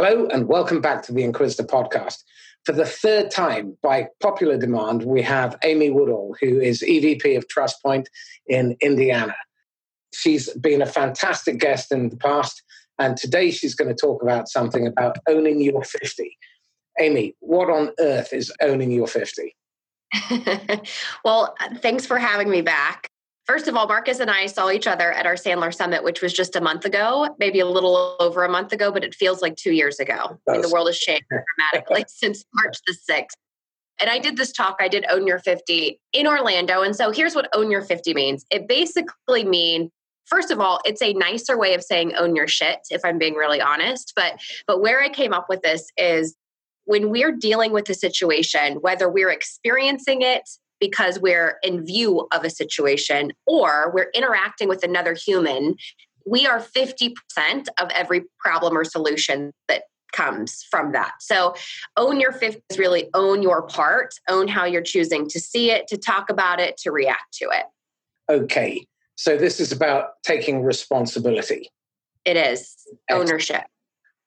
Hello, and welcome back to the Inquisitor podcast. For the third time, by popular demand, we have Amy Woodall, who is EVP of TrustPoint in Indiana. She's been a fantastic guest in the past, and today she's going to talk about something about owning your 50. Amy, what on earth is owning your 50? well, thanks for having me back. First of all, Marcus and I saw each other at our Sandler Summit, which was just a month ago, maybe a little over a month ago, but it feels like two years ago. I mean, the world has changed dramatically since March the 6th. And I did this talk, I did Own Your 50 in Orlando. And so here's what Own Your 50 means it basically means first of all it's a nicer way of saying own your shit if i'm being really honest but but where i came up with this is when we're dealing with a situation whether we're experiencing it because we're in view of a situation or we're interacting with another human, we are 50% of every problem or solution that comes from that. So own your 50 is really own your part, own how you're choosing to see it, to talk about it, to react to it. Okay. So this is about taking responsibility. It is ownership.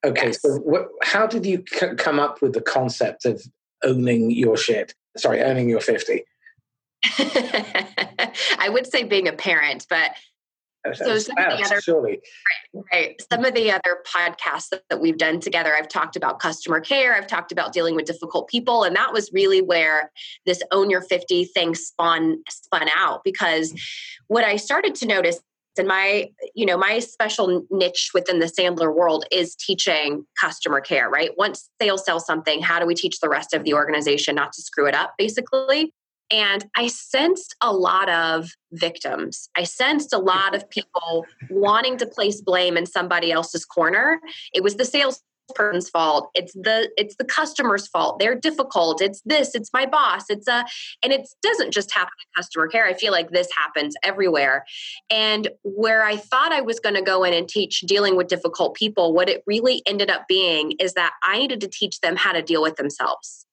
Okay. Yes. So what, how did you c- come up with the concept of owning your shit? Sorry, owning your 50? I would say being a parent, but so some of the other surely. Right, right, Some of the other podcasts that, that we've done together, I've talked about customer care. I've talked about dealing with difficult people, and that was really where this own your 50 thing spun spun out because what I started to notice and my you know my special niche within the sandler world is teaching customer care right once sales sell something how do we teach the rest of the organization not to screw it up basically and I sensed a lot of victims. I sensed a lot of people wanting to place blame in somebody else's corner. It was the sales person's fault. It's the it's the customer's fault. They're difficult. It's this it's my boss. It's a and it doesn't just happen in customer care. I feel like this happens everywhere. And where i thought i was going to go in and teach dealing with difficult people what it really ended up being is that i needed to teach them how to deal with themselves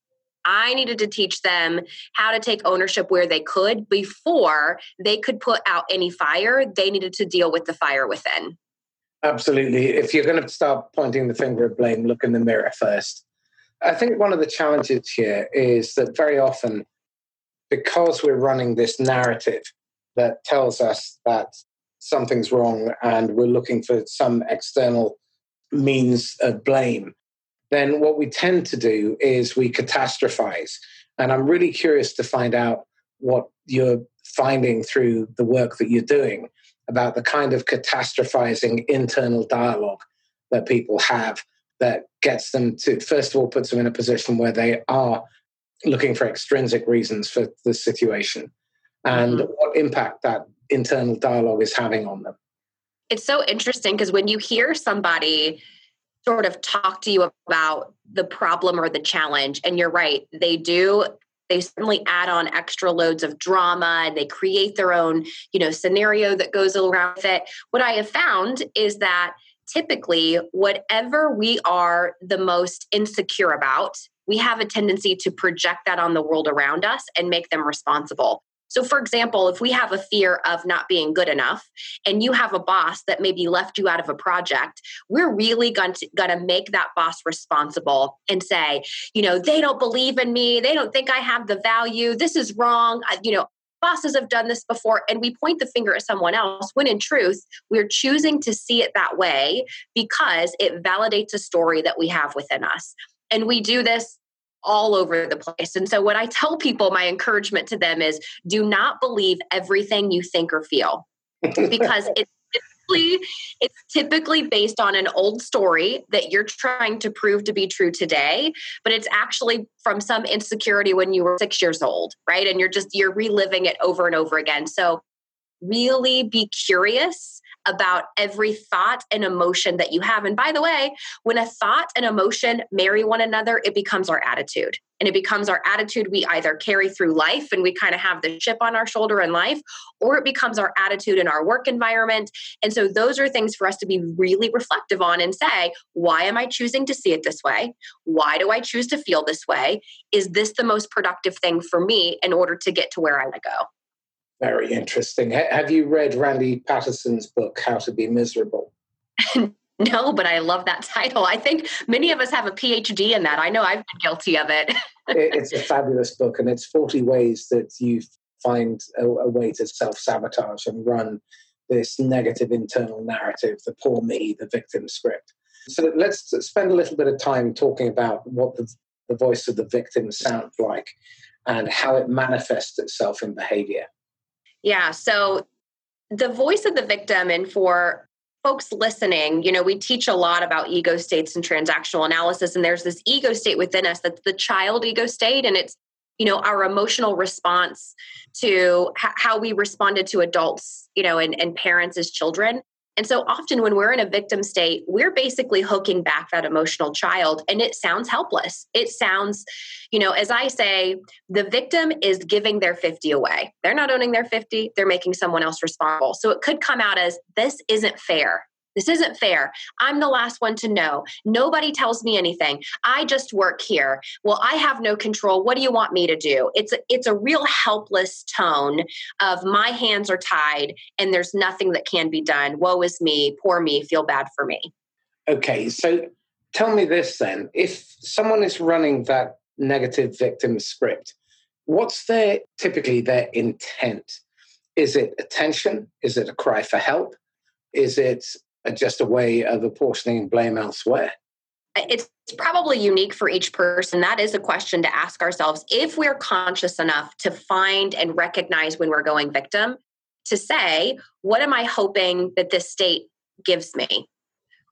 I needed to teach them how to take ownership where they could before they could put out any fire. They needed to deal with the fire within. Absolutely. If you're going to start pointing the finger of blame, look in the mirror first. I think one of the challenges here is that very often, because we're running this narrative that tells us that something's wrong and we're looking for some external means of blame, then what we tend to do is we catastrophize. And I'm really curious to find out what you're finding through the work that you're doing about the kind of catastrophizing internal dialogue that people have that gets them to, first of all, puts them in a position where they are looking for extrinsic reasons for the situation and mm-hmm. what impact that internal dialogue is having on them. It's so interesting because when you hear somebody sort of talk to you about the problem or the challenge. And you're right, they do they certainly add on extra loads of drama and they create their own you know scenario that goes around with it what i have found is that typically whatever we are the most insecure about we have a tendency to project that on the world around us and make them responsible so, for example, if we have a fear of not being good enough and you have a boss that maybe left you out of a project, we're really going to, going to make that boss responsible and say, you know, they don't believe in me. They don't think I have the value. This is wrong. you know, bosses have done this before and we point the finger at someone else when in truth we're choosing to see it that way because it validates a story that we have within us and we do this all over the place. And so, what I tell people, my encouragement to them is do not believe everything you think or feel because it's typically, it's typically based on an old story that you're trying to prove to be true today, but it's actually from some insecurity when you were six years old, right? And you're just, you're reliving it over and over again. So, really be curious about every thought and emotion that you have. And by the way, when a thought and emotion marry one another, it becomes our attitude. And it becomes our attitude we either carry through life and we kind of have the chip on our shoulder in life, or it becomes our attitude in our work environment. And so those are things for us to be really reflective on and say, why am I choosing to see it this way? Why do I choose to feel this way? Is this the most productive thing for me in order to get to where I want to go? Very interesting. Have you read Randy Paterson's book, How to Be Miserable? No, but I love that title. I think many of us have a PhD in that. I know I've been guilty of it. it's a fabulous book, and it's 40 ways that you find a, a way to self sabotage and run this negative internal narrative the poor me, the victim script. So let's spend a little bit of time talking about what the, the voice of the victim sounds like and how it manifests itself in behavior. Yeah. So the voice of the victim, and for folks listening, you know, we teach a lot about ego states and transactional analysis, and there's this ego state within us that's the child ego state, and it's you know our emotional response to h- how we responded to adults you know and, and parents as children and so often when we're in a victim state, we're basically hooking back that emotional child and it sounds helpless. It sounds, you know, as I say, the victim is giving their 50 away. They're not owning their 50, they're making someone else responsible. So it could come out as this isn't fair. This isn't fair. I'm the last one to know. Nobody tells me anything. I just work here. Well, I have no control. What do you want me to do? It's a, it's a real helpless tone of my hands are tied and there's nothing that can be done. Woe is me, poor me, feel bad for me. Okay, so tell me this then. If someone is running that negative victim script, what's their typically their intent? Is it attention? Is it a cry for help? Is it just a way of apportioning blame elsewhere? It's probably unique for each person. That is a question to ask ourselves. If we're conscious enough to find and recognize when we're going victim, to say, what am I hoping that this state gives me?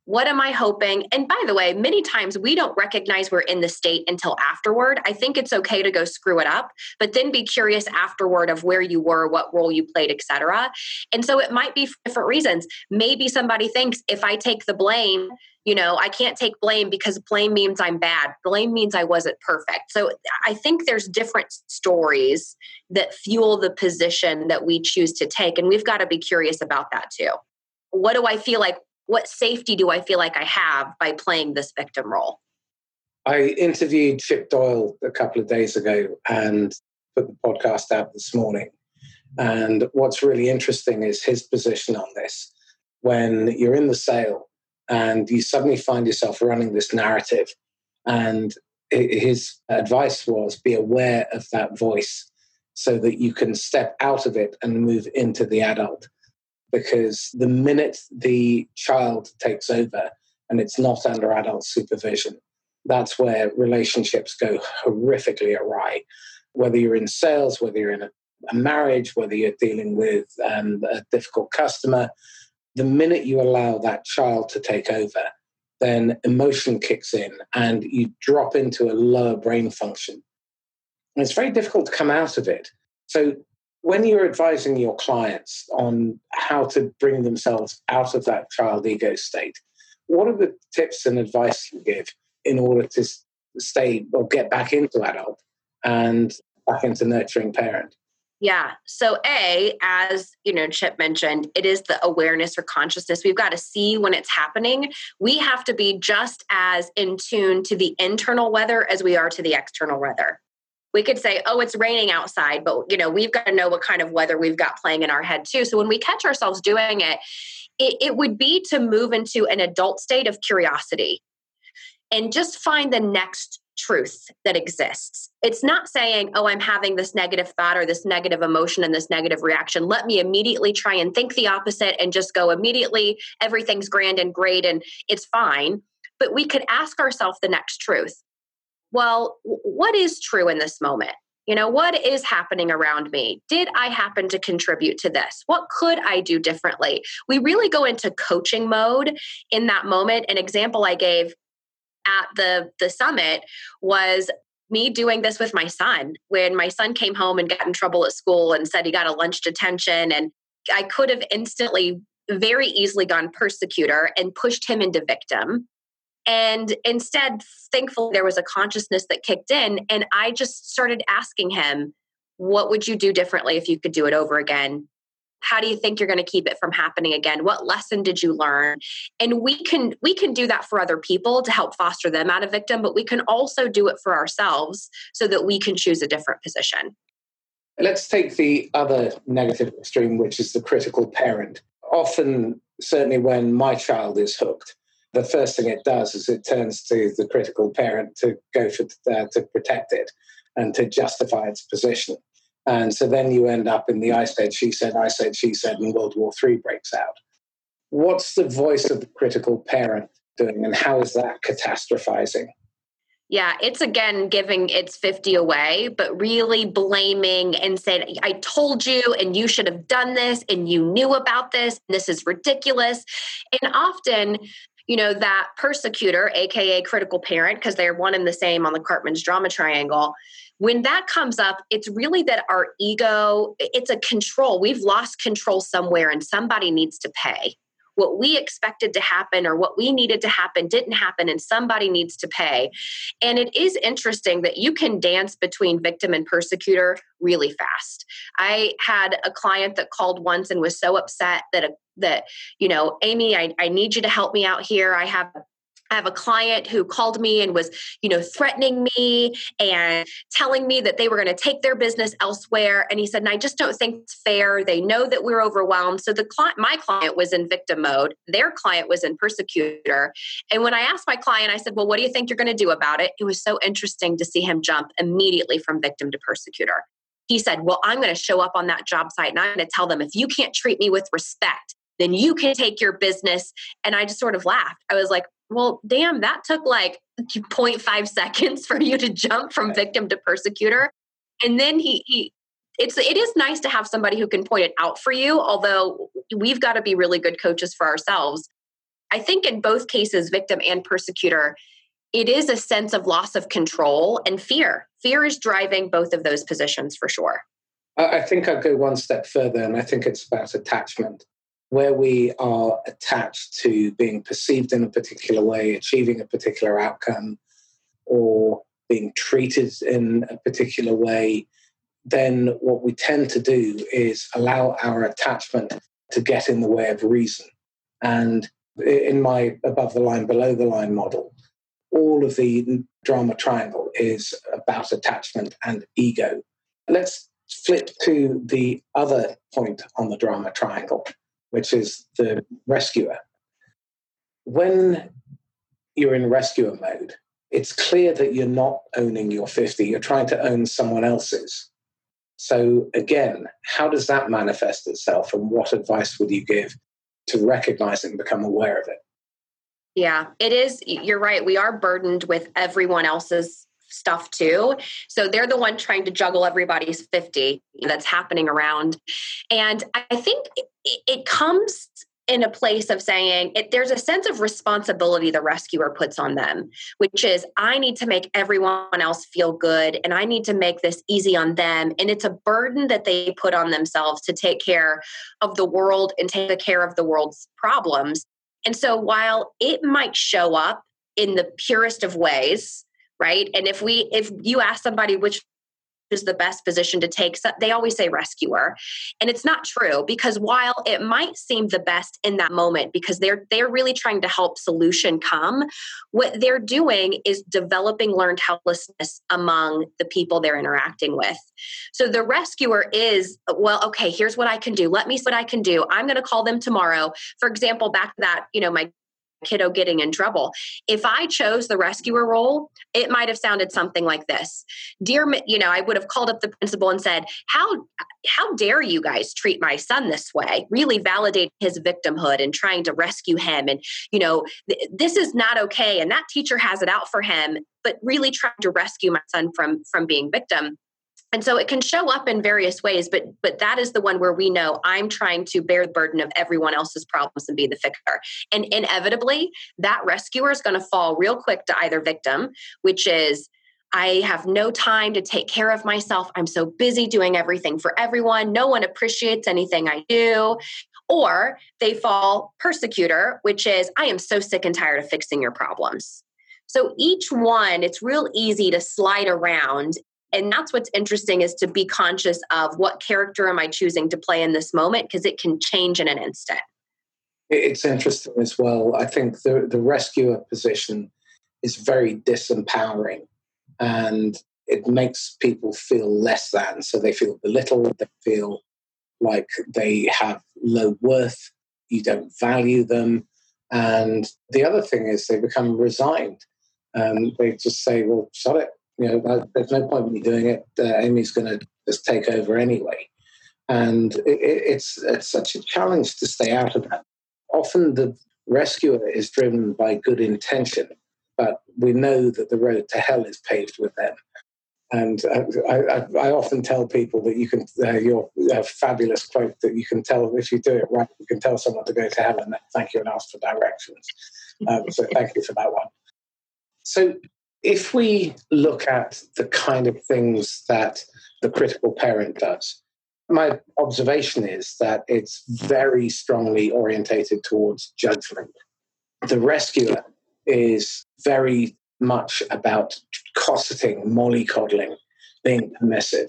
What am I hoping? And by the way, many times we don't recognize we're in the state until afterward. I think it's okay to go screw it up, but then be curious afterward of where you were, what role you played, etc. And so it might be for different reasons. Maybe somebody thinks if I take the blame, you know, I can't take blame because blame means I'm bad. Blame means I wasn't perfect. So I think there's different stories that fuel the position that we choose to take. And we've got to be curious about that too. What do I feel like what safety do I feel like I have by playing this victim role? I interviewed Chip Doyle a couple of days ago and put the podcast out this morning. And what's really interesting is his position on this. When you're in the sale and you suddenly find yourself running this narrative, and his advice was be aware of that voice so that you can step out of it and move into the adult because the minute the child takes over and it's not under adult supervision, that's where relationships go horrifically awry. Whether you're in sales, whether you're in a, a marriage, whether you're dealing with um, a difficult customer, the minute you allow that child to take over, then emotion kicks in and you drop into a lower brain function. And it's very difficult to come out of it. So when you're advising your clients on how to bring themselves out of that child ego state, what are the tips and advice you give in order to stay or get back into adult and back into nurturing parent? Yeah. So A, as you know, Chip mentioned, it is the awareness or consciousness. We've got to see when it's happening. We have to be just as in tune to the internal weather as we are to the external weather we could say, oh, it's raining outside, but you know, we've got to know what kind of weather we've got playing in our head too. So when we catch ourselves doing it, it, it would be to move into an adult state of curiosity and just find the next truth that exists. It's not saying, oh, I'm having this negative thought or this negative emotion and this negative reaction. Let me immediately try and think the opposite and just go immediately, everything's grand and great and it's fine. But we could ask ourselves the next truth well, what is true in this moment? You know, what is happening around me? Did I happen to contribute to this? What could I do differently? We really go into coaching mode in that moment. An example I gave at the the summit was me doing this with my son when my son came home and got in trouble at school and said he got a lunch detention and I could have instantly very easily gone persecutor and pushed him into victim and instead, thankfully, there was a consciousness that kicked in. And I just started asking him, What would you do differently if you could do it over again? How do you think you're going to keep it from happening again? What lesson did you learn? And we can we can do that for other people to help foster them out of victim, but we can also do it for ourselves so that we can choose a different position. Let's take the other negative extreme, which is the critical parent. Often, certainly when my child is hooked, the first thing it does is it turns to the critical parent to go for uh, to protect it and to justify its position. And so then you end up in the I said, she said, I said, she said, and World War III breaks out. What's the voice of the critical parent doing, and how is that catastrophizing? Yeah, it's again giving its 50 away, but really blaming and saying, I told you, and you should have done this, and you knew about this, and this is ridiculous. And often, you know, that persecutor, AKA critical parent, because they're one and the same on the Karpman's drama triangle, when that comes up, it's really that our ego, it's a control. We've lost control somewhere, and somebody needs to pay what we expected to happen or what we needed to happen didn't happen and somebody needs to pay. And it is interesting that you can dance between victim and persecutor really fast. I had a client that called once and was so upset that a, that you know, Amy, I, I need you to help me out here. I have I have a client who called me and was, you know, threatening me and telling me that they were going to take their business elsewhere. And he said, and I just don't think it's fair. They know that we're overwhelmed. So the client, my client was in victim mode. Their client was in persecutor. And when I asked my client, I said, well, what do you think you're going to do about it? It was so interesting to see him jump immediately from victim to persecutor. He said, well, I'm going to show up on that job site and I'm going to tell them if you can't treat me with respect, then you can take your business. And I just sort of laughed. I was like, well, damn, that took like 0.5 seconds for you to jump from victim to persecutor. And then he, he it's it is nice to have somebody who can point it out for you, although we've got to be really good coaches for ourselves. I think in both cases, victim and persecutor, it is a sense of loss of control and fear. Fear is driving both of those positions for sure. I think I'd go one step further, and I think it's about attachment where we are attached to being perceived in a particular way, achieving a particular outcome, or being treated in a particular way, then what we tend to do is allow our attachment to get in the way of reason. And in my above the line, below the line model, all of the drama triangle is about attachment and ego. Let's flip to the other point on the drama triangle, which is the rescuer. When you're in rescuer mode, it's clear that you're not owning your 50, you're trying to own someone else's. So, again, how does that manifest itself, and what advice would you give to recognize it and become aware of it? Yeah, it is. You're right. We are burdened with everyone else's stuff too. So they're the one trying to juggle everybody's 50 that's happening around. And I think it, comes in a place of saying it, there's a sense of responsibility the rescuer puts on them, which is I need to make everyone else feel good and I need to make this easy on them. And it's a burden that they put on themselves to take care of the world and take care of the world's problems. And so while it might show up in the purest of ways, right? And if we if you ask somebody which is the best position to take So they always say rescuer. And it's not true because while it might seem the best in that moment because they're they're really trying to help solution come what they're doing is developing learned helplessness among the people they're interacting with. So the rescuer is well okay here's what i can do. Let me see what i can do. I'm going to call them tomorrow. For example back to that you know my kiddo getting in trouble. If I chose the rescuer role, it might have sounded something like this. Dear, you know, I would have called up the principal and said, "How how dare you guys treat my son this way? Really validate his victimhood and trying to rescue him and, you know, th- this is not okay and that teacher has it out for him, but really trying to rescue my son from from being victim." And so it can show up in various ways but but that is the one where we know i'm trying to bear the burden of everyone else's problems and be the fixer and inevitably that rescuer is going to fall real quick to either victim which is I have no time to take care of myself. I'm so busy doing everything for everyone. No one appreciates anything I do. Or they fall persecutor, which is I am so sick and tired of fixing your problems. So each one, it's real easy to slide around and that's what's interesting is to be conscious of what character am i choosing to play in this moment because it can change in an instant it's interesting as well i think the, the rescuer position is very disempowering and it makes people feel less than so they feel belittled they feel like they have low worth you don't value them And the other thing is they become resigned. Um, they just say, well, sod it. You know, there's no point in me doing it. Uh, Amy's going to just take over anyway. And it, it's, it's such a challenge to stay out of that. Often the rescuer is driven by good intention, but we know that the road to hell is paved with them. And I, I, I, often tell people that you can, uh, your uh, fabulous quote that you can tell if you do it right, you can tell someone to go to heaven. Thank you and ask for directions. Um, so thank you for that one. So if we look at the kind of things that the critical parent does, my observation is that it's very strongly orientated towards judgment. The rescuer is very much about cosseting, mollycoddling, being permissive.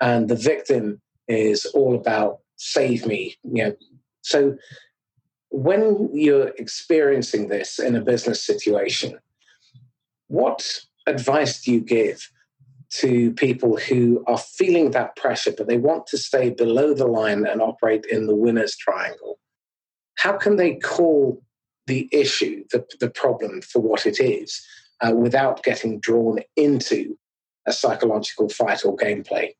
And the victim is all about save me. You know, so when you're experiencing this in a business situation, what advice do you give to people who are feeling that pressure, but they want to stay below the line and operate in the winner's triangle? How can they call the issue, the, the problem for what it is, uh, without getting drawn into a psychological fight or gameplay?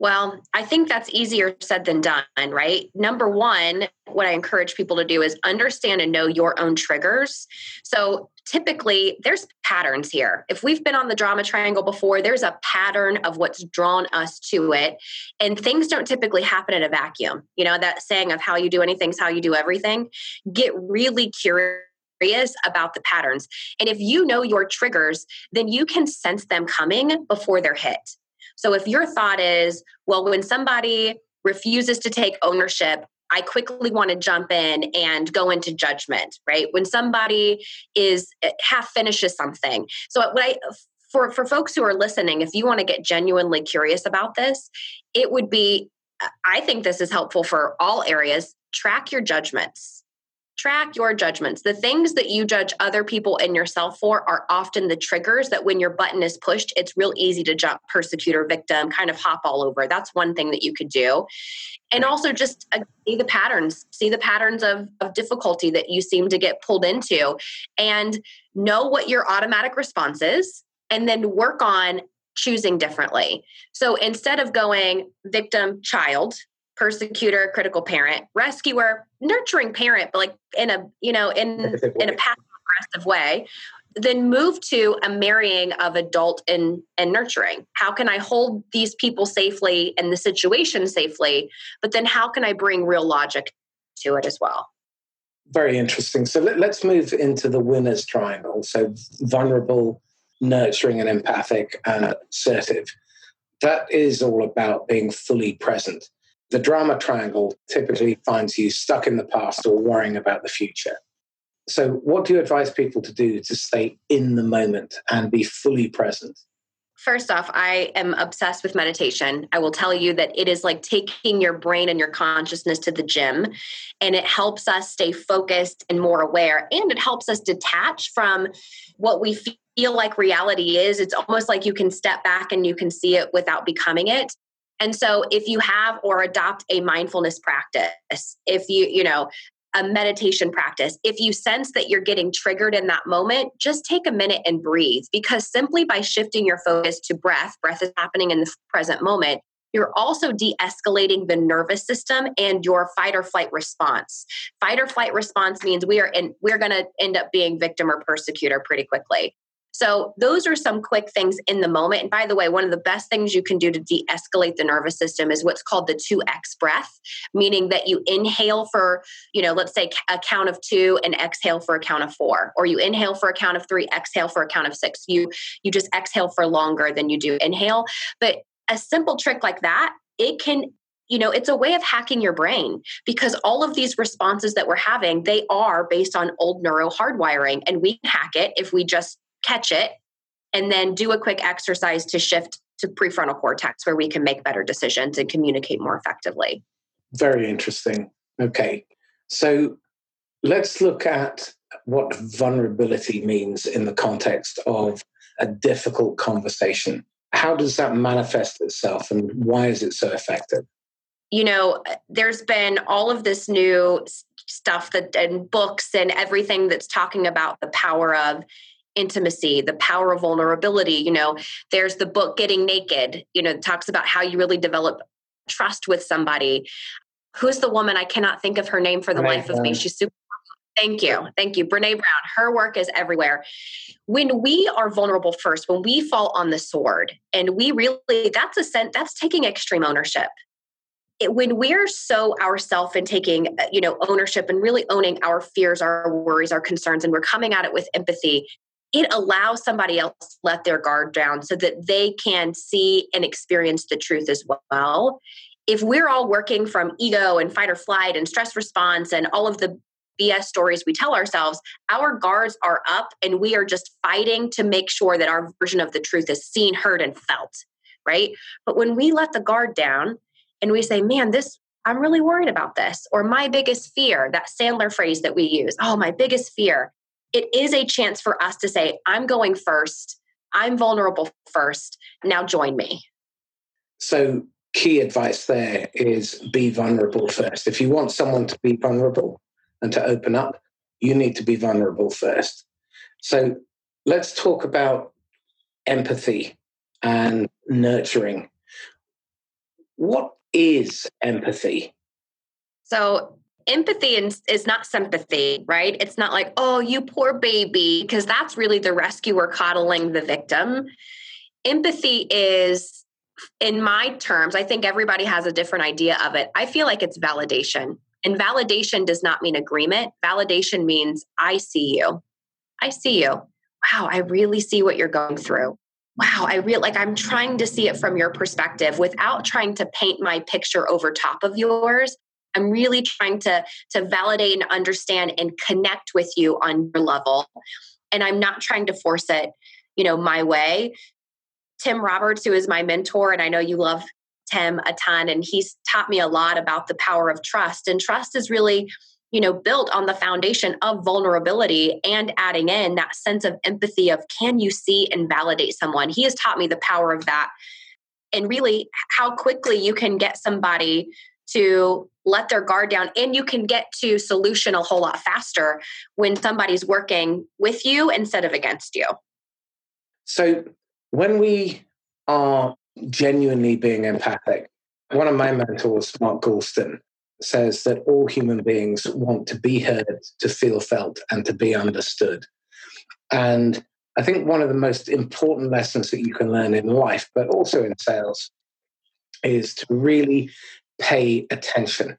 Well, I think that's easier said than done, right? Number one, what I encourage people to do is understand and know your own triggers. So typically, there's patterns here. If we've been on the drama triangle before, there's a pattern of what's drawn us to it. And things don't typically happen in a vacuum. You know, that saying of how you do anything is how you do everything. Get really curious about the patterns. And if you know your triggers, then you can sense them coming before they're hit. So if your thought is, well, when somebody refuses to take ownership, I quickly want to jump in and go into judgment, right? When somebody is eh, half finishes something. So what I for for folks who are listening, if you want to get genuinely curious about this, it would be I think this is helpful for all areas. Track your judgments track your judgments. The things that you judge other people and yourself for are often the triggers that when your button is pushed, it's real easy to jump persecutor, victim, kind of hop all over. That's one thing that you could do. And also just uh, see the patterns, see the patterns of, of difficulty that you seem to get pulled into, and know what your automatic response is, and then work on choosing differently. So instead of going victim, child, persecutor, critical parent, rescuer, nurturing parent, but like in a, you know, in in a passive aggressive way, then move to a marrying of adult and and nurturing. How can I hold these people safely and the situation safely? But then how can I bring real logic to it as well? Very interesting. So let, let's move into the winners triangle. So vulnerable, nurturing, and empathic, and assertive. That is all about being fully present the drama triangle typically finds you stuck in the past or worrying about the future. So, what do you advise people to do to stay in the moment and be fully present? First off, I am obsessed with meditation. I will tell you that it is like taking your brain and your consciousness to the gym, and it helps us stay focused and more aware, and it helps us detach from what we feel like reality is. It's almost like you can step back and you can see it without becoming it. And so if you have or adopt a mindfulness practice, if you, you know, a meditation practice, if you sense that you're getting triggered in that moment, just take a minute and breathe because simply by shifting your focus to breath, breath is happening in the present moment, you're also de escalating the nervous system and your fight or flight response. Fight or flight response means we are in, we're going to end up being victim or persecutor pretty quickly. So, those are some quick things in the moment. And by the way, one of the best things you can do to de escalate the nervous system is what's called the 2x breath, meaning that you inhale for, you know, let's say a count of two and exhale for a count of four, or you inhale for a count of three, exhale for a count of six. You, you just exhale for longer than you do inhale. But a simple trick like that, it can you know it's a way of hacking your brain because all of these responses that we're having they are based on old neuro hardwiring and we hack it if we just catch it, and then do a quick exercise to shift to prefrontal cortex where we can make better decisions and communicate more effectively. Very interesting. Okay. So let's look at what vulnerability means in the context of a difficult conversation. How does that manifest itself and why is it so effective? You know, there's been all of this new stuff that and books and everything that's talking about the power of intimacy, the power of vulnerability. You know, there's the book Getting Naked, you know, talks about how you really develop trust with somebody. Who's the woman? I cannot think of her name for the life of me. She's super Thank you. Thank you. Brene Brown, her work is everywhere. When we are vulnerable first, when we fall on the sword and we really, that's a sense, that's taking extreme ownership. It, when we're so ourself and taking, uh, you know, ownership and really owning our fears, our worries, our concerns, and we're coming at it with empathy, it allows somebody else to let their guard down so that they can see and experience the truth as well. If we're all working from ego and fight or flight and stress response and all of the BS stories we tell ourselves, our guards are up and we are just fighting to make sure that our version of the truth is seen, heard, and felt, right? But when we let the guard down and we say, man, this, I'm really worried about this, or my biggest fear, that Sandler phrase that we use, oh, my biggest fear, it is a chance for us to say, I'm going first, I'm vulnerable first, now join me. So, key advice there is be vulnerable first. If you want someone to be vulnerable, and to open up, you need to be vulnerable first. So let's talk about empathy and nurturing. What is empathy? So, empathy is not sympathy, right? It's not like, oh, you poor baby, because that's really the rescuer coddling the victim. Empathy is, in my terms, I think everybody has a different idea of it. I feel like it's validation. And validation does not mean agreement. Validation means I see you. I see you. Wow, I really see what you're going through. Wow, I really like I'm trying to see it from your perspective without trying to paint my picture over top of yours. I'm really trying to to validate and understand and connect with you on your level. And I'm not trying to force it, you know, my way. Tim Roberts, who is my mentor, and I know you love Tim a ton and he's taught me a lot about the power of trust and trust is really you know built on the foundation of vulnerability and adding in that sense of empathy of can you see and validate someone he has taught me the power of that and really how quickly you can get somebody to let their guard down and you can get to solution a whole lot faster when somebody's working with you instead of against you so when we are genuinely being empathic. One of my mentors, Mark Goulston, says that all human beings want to be heard, to feel felt, and to be understood. And I think one of the most important lessons that you can learn in life, but also in sales, is to really pay attention.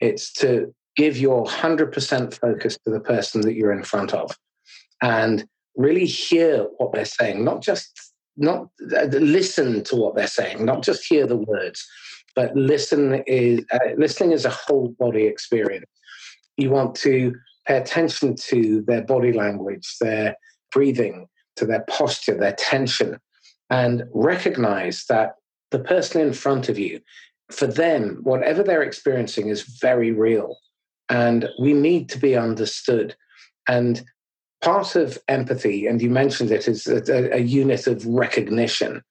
It's to give your 100% focus to the person that you're in front of and really hear what they're saying, not just not uh, listen to what they're saying, not just hear the words, but listen is uh, listening is a whole body experience. You want to pay attention to their body language, their breathing, to their posture, their tension, and recognize that the person in front of you, for them, whatever they're experiencing is very real. And we need to be understood. And part of empathy, and you mentioned it, is a, a unit of recognition,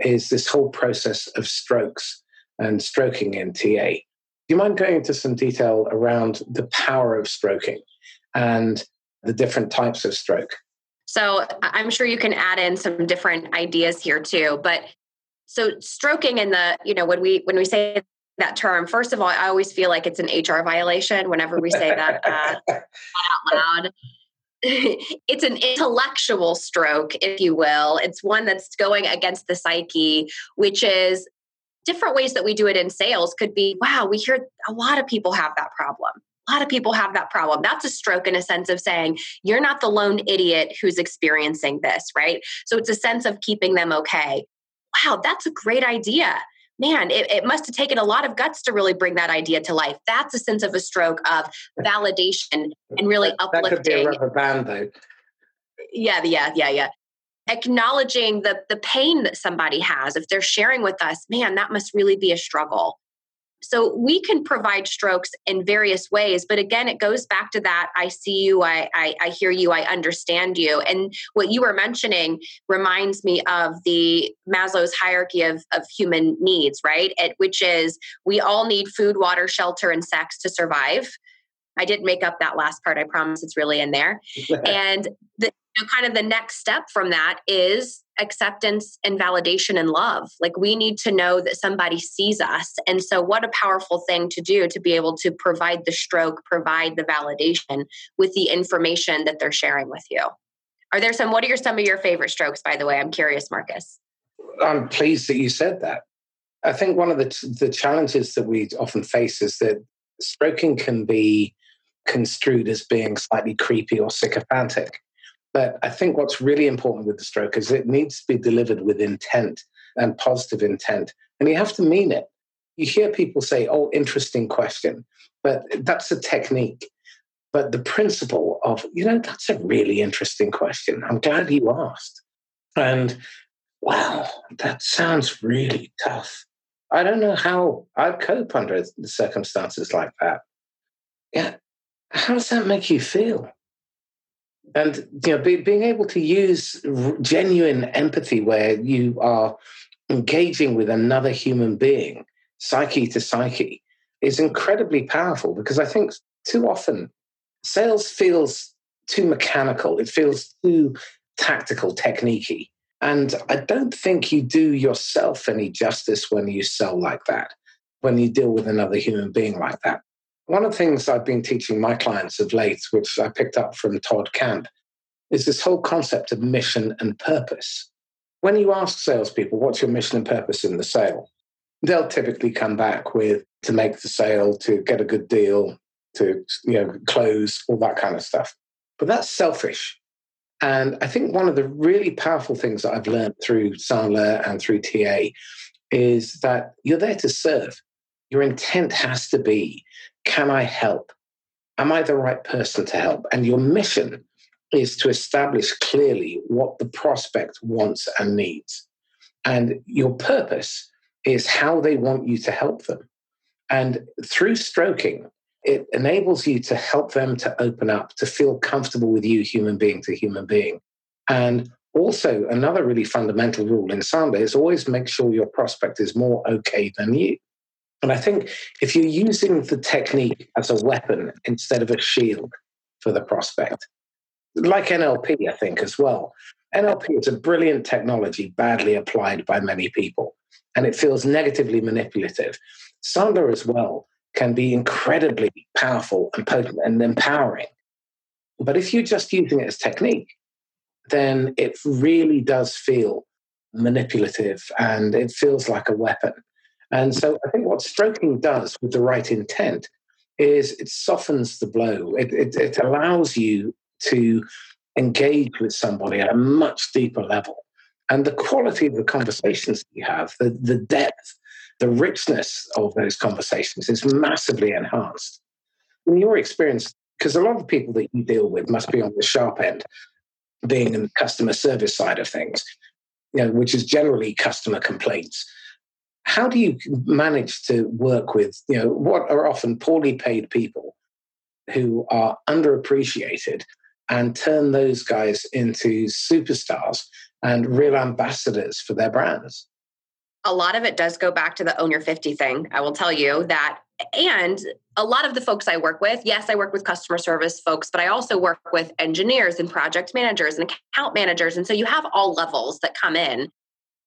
is this whole process of strokes and stroking in TA. Do you mind going into some detail around the power of stroking and the different types of stroke? So I'm sure you can add in some different ideas here too. But so stroking in the, you know, when we when we say that term, first of all, I always feel like it's an HR violation whenever we say that uh, out loud. it's an intellectual stroke, if you will. It's one that's going against the psyche, which is different ways that we do it in sales could be wow, we hear a lot of people have that problem. A lot of people have that problem. That's a stroke in a sense of saying, you're not the lone idiot who's experiencing this, right? So it's a sense of keeping them okay. Wow, that's a great idea man, it, it must have taken a lot of guts to really bring that idea to life. That's a sense of a stroke of validation and really that, uplifting. That could be a rubber band, though. Yeah, yeah, yeah, yeah. Acknowledging the the pain that somebody has. If they're sharing with us, man, that must really be a struggle. So we can provide strokes in various ways, but again, it goes back to that I see you, I, I, I, hear you, I understand you. And what you were mentioning reminds me of the Maslow's hierarchy of, of human needs, right? It, which is we all need food, water, shelter, and sex to survive. I didn't make up that last part. I promise it's really in there. and the you know, kind of the next step from that is acceptance and validation and love. Like we need to know that somebody sees us. And so, what a powerful thing to do to be able to provide the stroke, provide the validation with the information that they're sharing with you. Are there some, what are your, some of your favorite strokes, by the way? I'm curious, Marcus. I'm pleased that you said that. I think one of the, the challenges that we often face is that stroking can be construed as being slightly creepy or sycophantic. But I think what's really important with the stroke is it needs to be delivered with intent and positive intent. And you have to mean it. You hear people say, oh, interesting question, but that's a technique. But the principle of, you know, that's a really interesting question. I'm glad you asked. And wow, that sounds really tough. I don't know how I'd cope under circumstances like that. Yeah. How does that make you feel? And you know be, being able to use genuine empathy where you are engaging with another human being psyche to psyche is incredibly powerful because i think too often sales feels too mechanical. It feels too tactical techniquey. And i don't think you do yourself any justice when you sell like that when you deal with another human being like that one of the things I've been teaching my clients of late, which I picked up from Todd Camp, is this whole concept of mission and purpose. When you ask salespeople, what's your mission and purpose in the sale? They'll typically come back with to make the sale, to get a good deal, to you know, close, all that kind of stuff. But that's selfish. And I think one of the really powerful things that I've learned through Sandler and through TA is that you're there to serve. Your intent has to be can I help? Am I the right person to help? And your mission is to establish clearly what the prospect wants and needs. And your purpose is how they want you to help them. And through stroking, it enables you to help them to open up, to feel comfortable with you, human being to human being. And also, another really fundamental rule in Sandler is always make sure your prospect is more okay than you. And I think if you're using the technique as a weapon instead of a shield for the prospect, like NLP, I think, as well. NLP is a brilliant technology, badly applied by many people, and it feels negatively manipulative. Sandler, as well, can be incredibly powerful and potent and empowering. But if you're just using it as technique, then it really does feel manipulative and it feels like a weapon. And so I think what stroking does with the right intent is it softens the blow. It, it, it allows you to engage with somebody at a much deeper level. And the quality of the conversations you have, the, the depth, the richness of those conversations is massively enhanced. In your experience, because a lot of people that you deal with must be on the sharp end, being in the customer service side of things, you know, which is generally customer complaints. How do you manage to work with, you know, what are often poorly paid people who are underappreciated and turn those guys into superstars and real ambassadors for their brands. A lot of it does go back to the own your 50 thing. I will tell you that. And a lot of the folks I work with, yes, I work with customer service folks, but I also work with engineers and project managers and account managers. And so you have all levels that come in.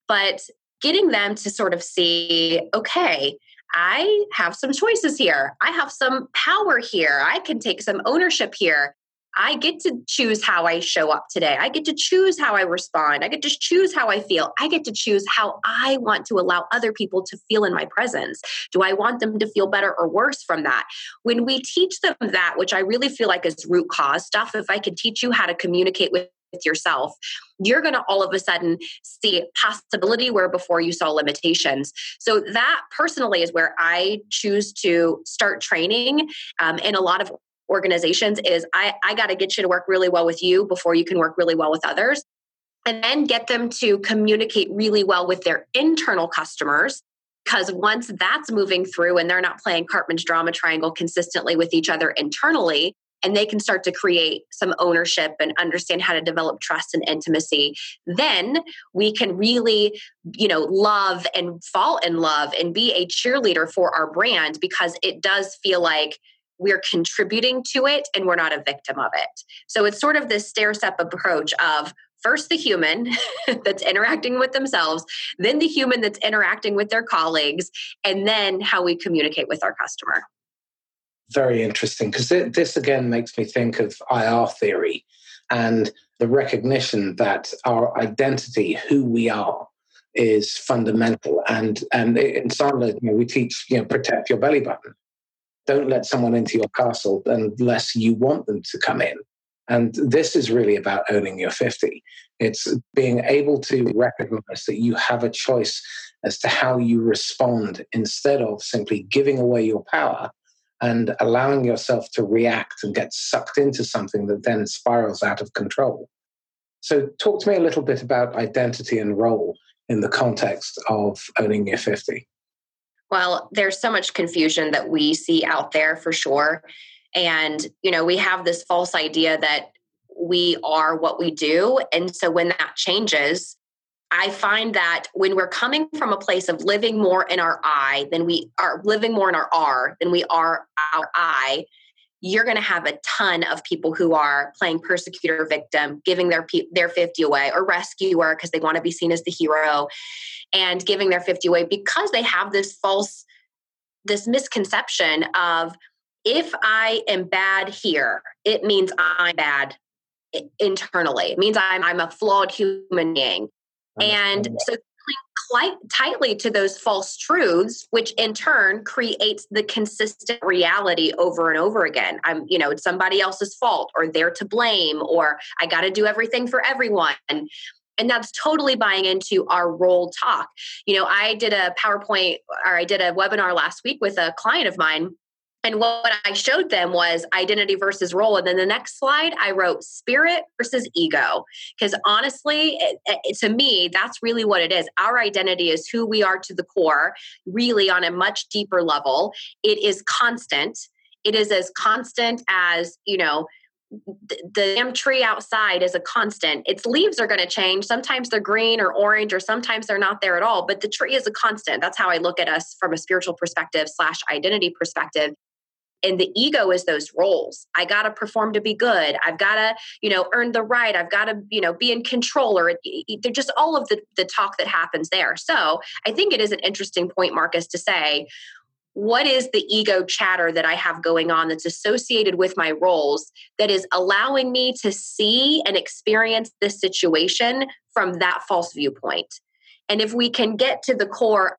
But getting them to sort of see, okay, I have some choices here. I have some power here. I can take some ownership here. I get to choose how I show up today. I get to choose how I respond. I get to choose how I feel. I get to choose how I want to allow other people to feel in my presence. Do I want them to feel better or worse from that? When we teach them that, which I really feel like is root cause stuff, if I could teach you how to communicate with yourself, you're going to all of a sudden see possibility where before you saw limitations. So, that personally is where I choose to start training. Um, in a lot of organizations is I, I got to get you to work really well with you before you can work really well with others. And then get them to communicate really well with their internal customers. Because once that's moving through and they're not playing Karpman's drama triangle consistently with each other internally, and they can start to create some ownership and understand how to develop trust and intimacy then we can really you know love and fall in love and be a cheerleader for our brand because it does feel like we're contributing to it and we're not a victim of it. So it's sort of this stair step approach of first the human that's interacting with themselves, then the human that's interacting with their colleagues, and then how we communicate with our customer. Very interesting because this again makes me think of IR theory and the recognition that our identity, who we are, is fundamental. And and in Sandler, you know, we teach you know protect your belly button. Don't let someone into your castle unless you want them to come in. And this is really about owning your 50. It's being able to recognize that you have a choice as to how you respond instead of simply giving away your power and allowing yourself to react and get sucked into something that then spirals out of control. So, talk to me a little bit about identity and role in the context of owning your 50. Well, there's so much confusion that we see out there for sure. And, you know, we have this false idea that we are what we do. And so when that changes, I find that when we're coming from a place of living more in our I than we are living more in our R than we are our I, you're going to have a ton of people who are playing persecutor victim, giving their their 50 away or rescuer because they want to be seen as the hero and giving their 50 away because they have this false this misconception of if I am bad here, it means I'm bad internally. It means I'm I'm a flawed human being. And so quite tightly to those false truths, which in turn creates the consistent reality over and over again. I'm, you know, it's somebody else's fault or they're to blame or I got to do everything for everyone. And that's totally buying into our role talk. You know, I did a PowerPoint or I did a webinar last week with a client of mine and what I showed them was identity versus role. And then the next slide, I wrote spirit versus ego. Because honestly, it, it, to me, that's really what it is. Our identity is who we are to the core, really on a much deeper level. It is constant. It is as constant as, you know, the damn tree outside is a constant. Its leaves are going to change. Sometimes they're green or orange, or sometimes they're not there at all. But the tree is a constant. That's how I look at us from a spiritual perspective slash identity perspective and the ego is those roles. I got to perform to be good. I've got to you know earn the right. I've got to you know be in control or they're just all of the, the talk that happens there. So i think it is an interesting point marcus to say what is the ego chatter that I have going on that's associated with my roles that is allowing me to see and experience this situation from that false viewpoint? And if we can get to the core,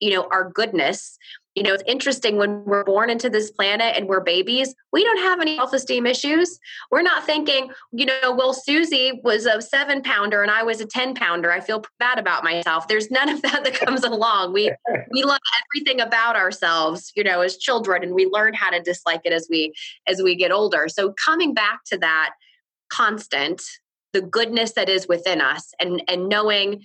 you know, our goodness, you know, it's interesting when we're born into this planet and we're babies, we don't have any self esteem issues. We're not thinking, you know, well, Susie was a seven pounder and I was a 10 pounder. I feel bad about myself. There's none of that that comes along. We, we love everything about ourselves, you know, as children and we learn how to dislike it as we, as we get older. So coming back to that constant, the goodness that is within us and, and knowing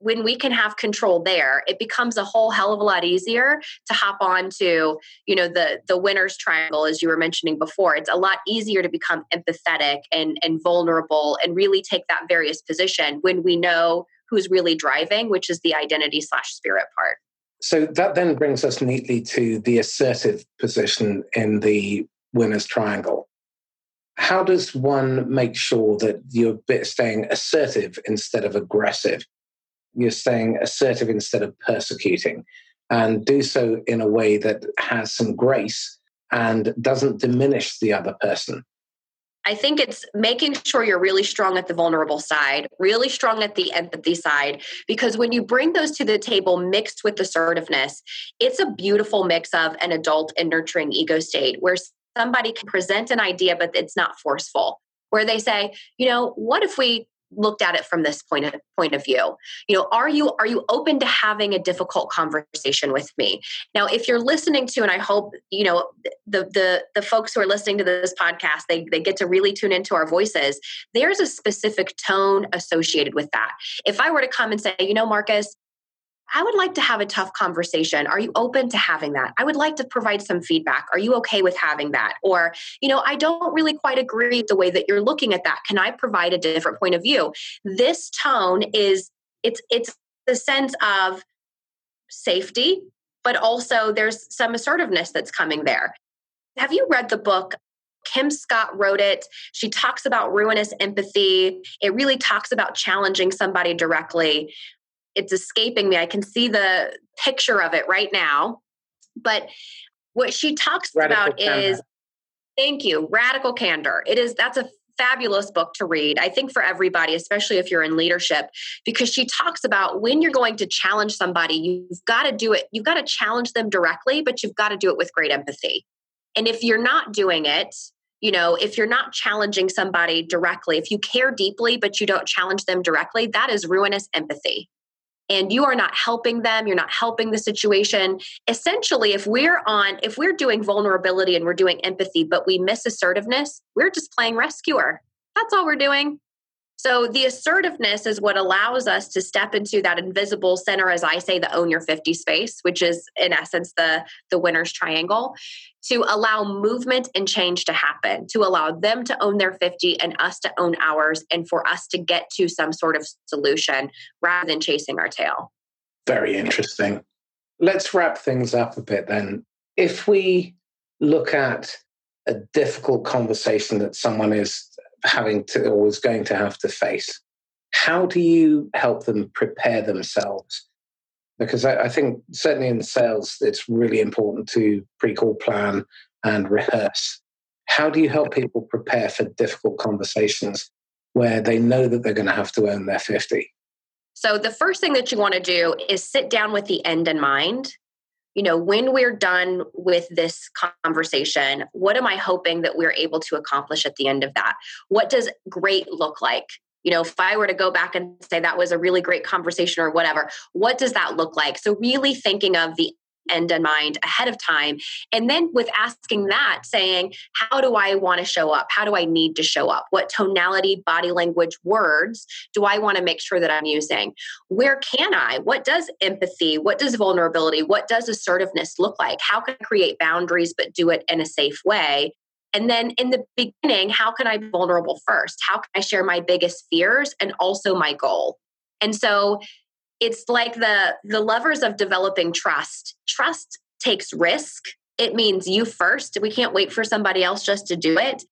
when we can have control there it becomes a whole hell of a lot easier to hop on to you know the the winners triangle as you were mentioning before. It's a lot easier to become empathetic and and vulnerable and really take that various position when we know who's really driving which is the identity slash spirit part. So that then brings us neatly to the assertive position in the winners triangle. How does one make sure that you're staying assertive instead of aggressive you're saying assertive instead of persecuting, and do so in a way that has some grace and doesn't diminish the other person. I think it's making sure you're really strong at the vulnerable side, really strong at the empathy side, because when you bring those to the table mixed with assertiveness, it's a beautiful mix of an adult and nurturing ego state where somebody can present an idea, but it's not forceful. Where they say, you know, what if we looked at it from this point of point of view. You know are you are you open to having a difficult conversation with me? Now if you're listening to and i hope you know the the the folks who are listening to this podcast they they get to really tune into our voices there's a specific tone associated with that. If i were to come and say you know marcus I would like to have a tough conversation. Are you open to having that? I would like to provide some feedback. Are you okay with having that? Or, you know, I don't really quite agree the way that you're looking at that. Can I provide a different point of view? This tone is it's it's the sense of safety, but also there's some assertiveness that's coming there. have you read the book Kim Scott wrote it. She talks about ruinous empathy. It really talks about challenging somebody directly. It's escaping me. I can see the picture of it right now. But what she talks radical about candor. is thank you, radical candor. It is that's a fabulous book to read, I think, for everybody, especially if you're in leadership, because she talks about when you're going to challenge somebody, you've got to do it, you've got to challenge them directly, but you've got to do it with great empathy. And if you're not doing it, you know, if you're not challenging somebody directly, if you care deeply, but you don't challenge them directly, that is ruinous empathy. And you are not helping them, you're not helping the situation. Essentially, if we're on, if we're doing vulnerability and we're doing empathy, but we miss assertiveness, we're just playing rescuer. That's all we're doing. So the assertiveness is what allows us to step into that invisible center, as I say, the own your 50 space, which is in essence the, the winner's triangle, to allow movement and change to happen, to allow them to own their 50 and us to own ours, and for us to get to some sort of solution rather than chasing our tail. Very interesting. Let's wrap things up a bit then. If we look at a difficult conversation that someone is having to or is going to have to face. How do you help them prepare themselves? Because I, I think certainly in sales, it's really important to pre-call plan and rehearse. How do you help people prepare for difficult conversations where they know that they're going to have to earn their 50? So, the first thing that you want to do is sit down with the end in mind you know, when we're done with this conversation, what am I hoping that we're able to accomplish at the end of that? What does great look like? You know, if I were to go back and say that was a really great conversation or whatever, what does that look like? So, really thinking of the end in mind ahead of time. And then with asking that, saying, how do I want to show up? How do I need to show up? What tonality, body language, words do I want to make sure that I'm using? Where can I? What does empathy, what does vulnerability, what does assertiveness look like? How can I create boundaries but do it in a safe way? And then in the beginning, how can I be vulnerable first? How can I share my biggest fears and also my goal? And so it's like the the levers of developing trust. Trust takes risk. It means you first. We can't wait for somebody else just to do it.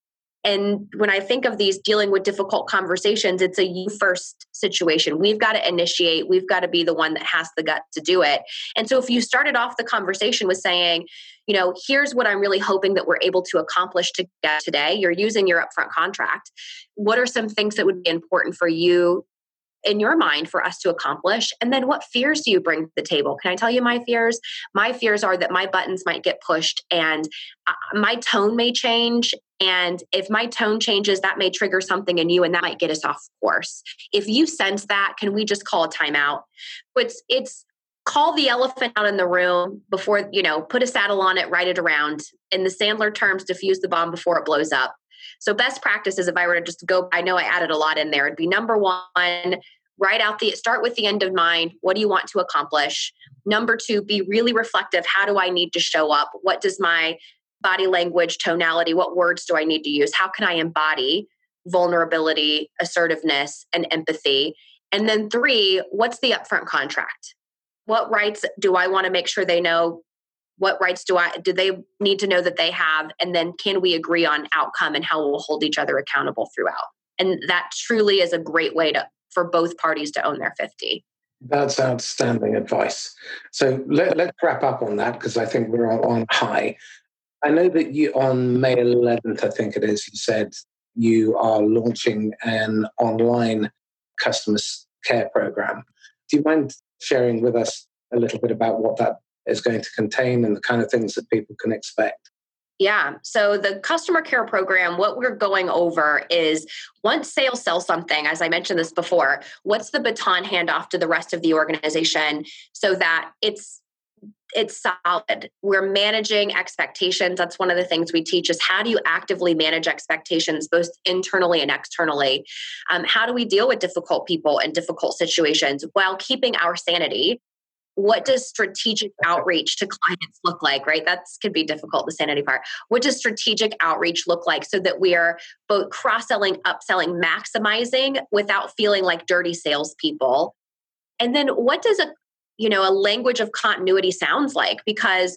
And when i think of these dealing with difficult conversations it's a you first situation. We've got to initiate. We've got to be the one that has the gut to do it. And so if you started off the conversation with saying you know here's what i'm really hoping that we're able to accomplish today you're using your upfront contract. What are some things that would be important for you in your mind for us to accomplish? And then what fears do you bring to the table? Can I tell you my fears? My fears are that my buttons might get pushed and uh, my tone may change. And if my tone changes, that may trigger something in you and that might get us off course. If you sense that, can we just call a timeout? It's, it's, call the elephant out in the room before you know put a saddle on it ride it around in the sandler terms diffuse the bomb before it blows up so best practices if i were to just go i know i added a lot in there it'd be number one write out the start with the end of mind. What do you want to accomplish? Number two be really reflective. How do i need to show up? What does my body language tonality what words do i need to use? How can i embody vulnerability assertiveness and empathy? And then three what's the upfront contract? What rights do i want to make sure they know? What rights do i do they need to know that they have? And then can we agree on outcome and how we'll hold each other accountable throughout? And that truly is a great way to for both parties to own their 50. That's outstanding advice. So let, us wrap up on that because I think we're on high. I know that you on May 11th, I think it is, you said you are launching an online customer care program. Do you mind sharing with us a little bit about what that is going to contain and the kind of things that people can expect? Yeah. So the customer care program, what we're going over is once sales sell something, as I mentioned this before, what's the baton handoff to the rest of the organization so that it's it's solid. We're managing expectations. That's one of the things we teach is how do you actively manage expectations, both internally and externally? Um, how do we deal with difficult people and difficult situations while keeping our sanity? What does strategic outreach to clients look like right? That's could be difficult the sanity part. What does strategic outreach look like so that we are both cross-selling upselling maximizing without feeling like dirty salespeople? And then what does a you know a language of continuity sounds like? Because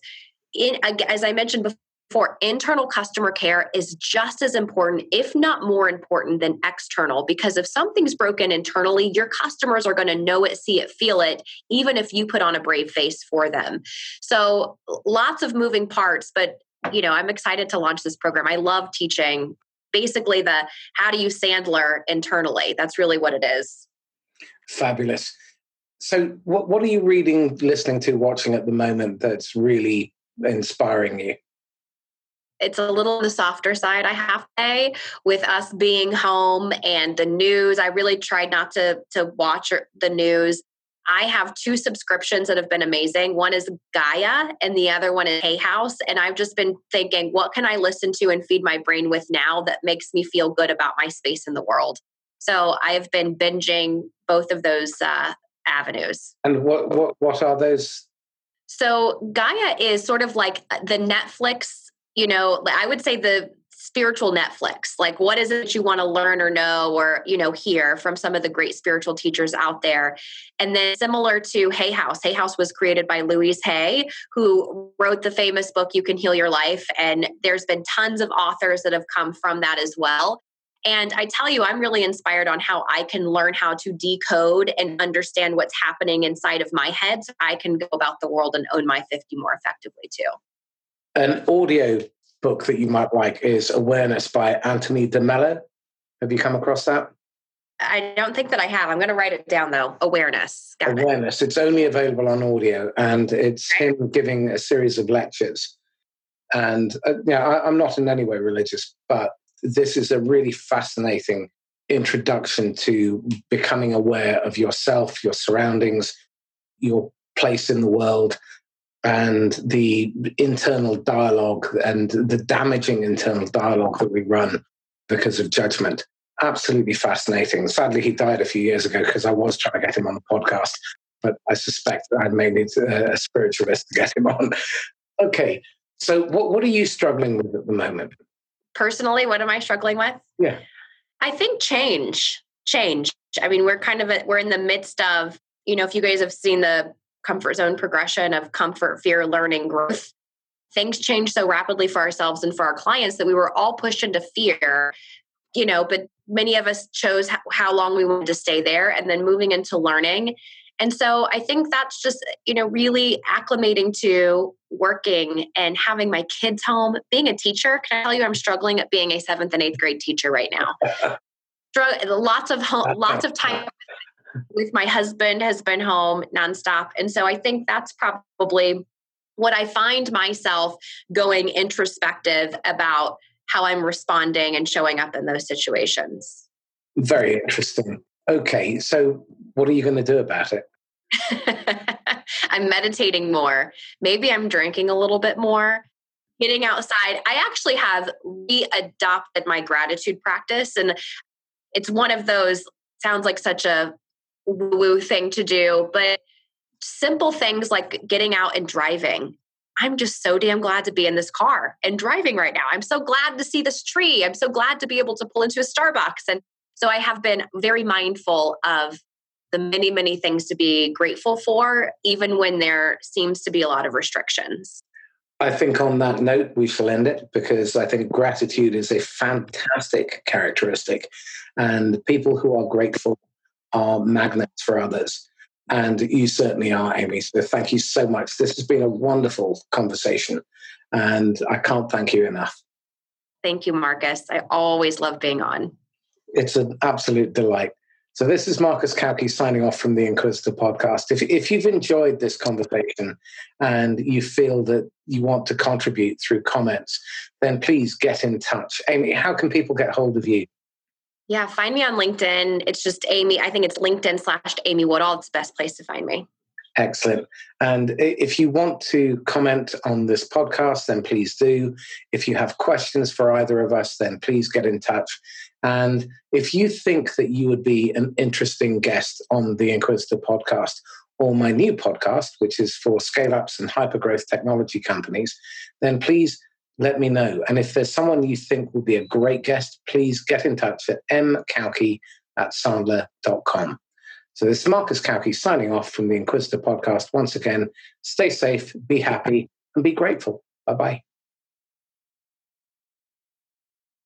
in as i mentioned before for internal customer care is just as important, if not more important, than external. Because if something's broken internally, your customers are going to know it, see it, feel it, even if you put on a brave face for them. So lots of moving parts, but you know, I'm excited to launch this program. I love teaching basically the how do you Sandler internally. That's really what it is. Fabulous. So, what, what are you reading, listening to, watching at the moment that's really inspiring you? It's a little the softer side i have to say with us being home and the news. I really tried not to to watch the news. I have two subscriptions that have been amazing. One is gaia and the other one is hay house. And i've just been thinking what can i listen to and feed my brain with now that makes me feel good about my space in the world? So i've been binging both of those uh, avenues. And what what what are those? So gaia is sort of like the netflix you know, I would say the spiritual Netflix. Like, what is it that you want to learn or know or, you know, hear from some of the great spiritual teachers out there? And then, similar to Hay House, Hay House was created by Louise Hay, who wrote the famous book, You Can Heal Your Life. And there's been tons of authors that have come from that as well. And I tell you, I'm really inspired on how I can learn how to decode and understand what's happening inside of my head so I can go about the world and own my 50 more effectively too. An audio book that you might like is Awareness by Anthony DeMello. Have you come across that? I don't think that I have. I'm going to write it down though. Awareness. Got Awareness. It. It's only available on audio, and it's him giving a series of lectures. And uh, yeah, I, I'm not in any way religious, but this is a really fascinating introduction to becoming aware of yourself, your surroundings, your place in the world, and the internal dialogue and the damaging internal dialogue that we run because of judgment. Absolutely fascinating. Sadly, he died a few years ago because I was trying to get him on the podcast, but I suspect I may need a spiritualist to get him on. Okay, so what, what are you struggling with at the moment? Personally, what am I struggling with? Yeah. I think change. Change. I mean, we're kind of a, we're in the midst of, you know, if you guys have seen the comfort zone progression of comfort, fear, learning, growth. Things change so rapidly for ourselves and for our clients that we were all pushed into fear, you know, but many of us chose how long we wanted to stay there and then moving into learning. And so I think that's just, you know, really acclimating to working and having my kids home, being a teacher. Can I tell you, I'm struggling at being a seventh and eighth grade teacher right now. lots of home, lots of time with my husband has been home nonstop. And so I think that's probably what I find myself going introspective about how I'm responding and showing up in those situations. Very interesting. Okay, so what are you going to do about it? I'm meditating more. Maybe I'm drinking a little bit more. Getting outside. I actually have readopted my gratitude practice. And it's one of those, sounds like such a woo thing to do, but simple things like getting out and driving. I'm just so damn glad to be in this car and driving right now. I'm so glad to see this tree. I'm so glad to be able to pull into a Starbucks. And so I have been very mindful of the many, many things to be grateful for, even when there seems to be a lot of restrictions. I think on that note, we shall end it because I think gratitude is a fantastic characteristic. And people who are grateful are magnets for others. And you certainly are, Amy. So thank you so much. This has been a wonderful conversation. And I can't thank you enough. Thank you, Marcus. I always love being on. It's an absolute delight. So this is Marcus Cauchi signing off from the Inquisitor podcast. If, if you've enjoyed this conversation and you feel that you want to contribute through comments, then please get in touch. Amy, how can people get hold of you? Yeah, find me on LinkedIn. It's just Amy. I think it's LinkedIn slash Amy Woodall. It's the best place to find me. Excellent. And if you want to comment on this podcast, then please do. If you have questions for either of us, then please get in touch. And if you think that you would be an interesting guest on the Inquisitor podcast or my new podcast, which is for scale ups and hypergrowth technology companies, then please let me know. And if there's someone you think would be a great guest, please get in touch at mcauchi at sandler.com. So this is Marcus Cauchi signing off from the Inquisitor podcast. Once again, stay safe, be happy, and be grateful. Bye bye.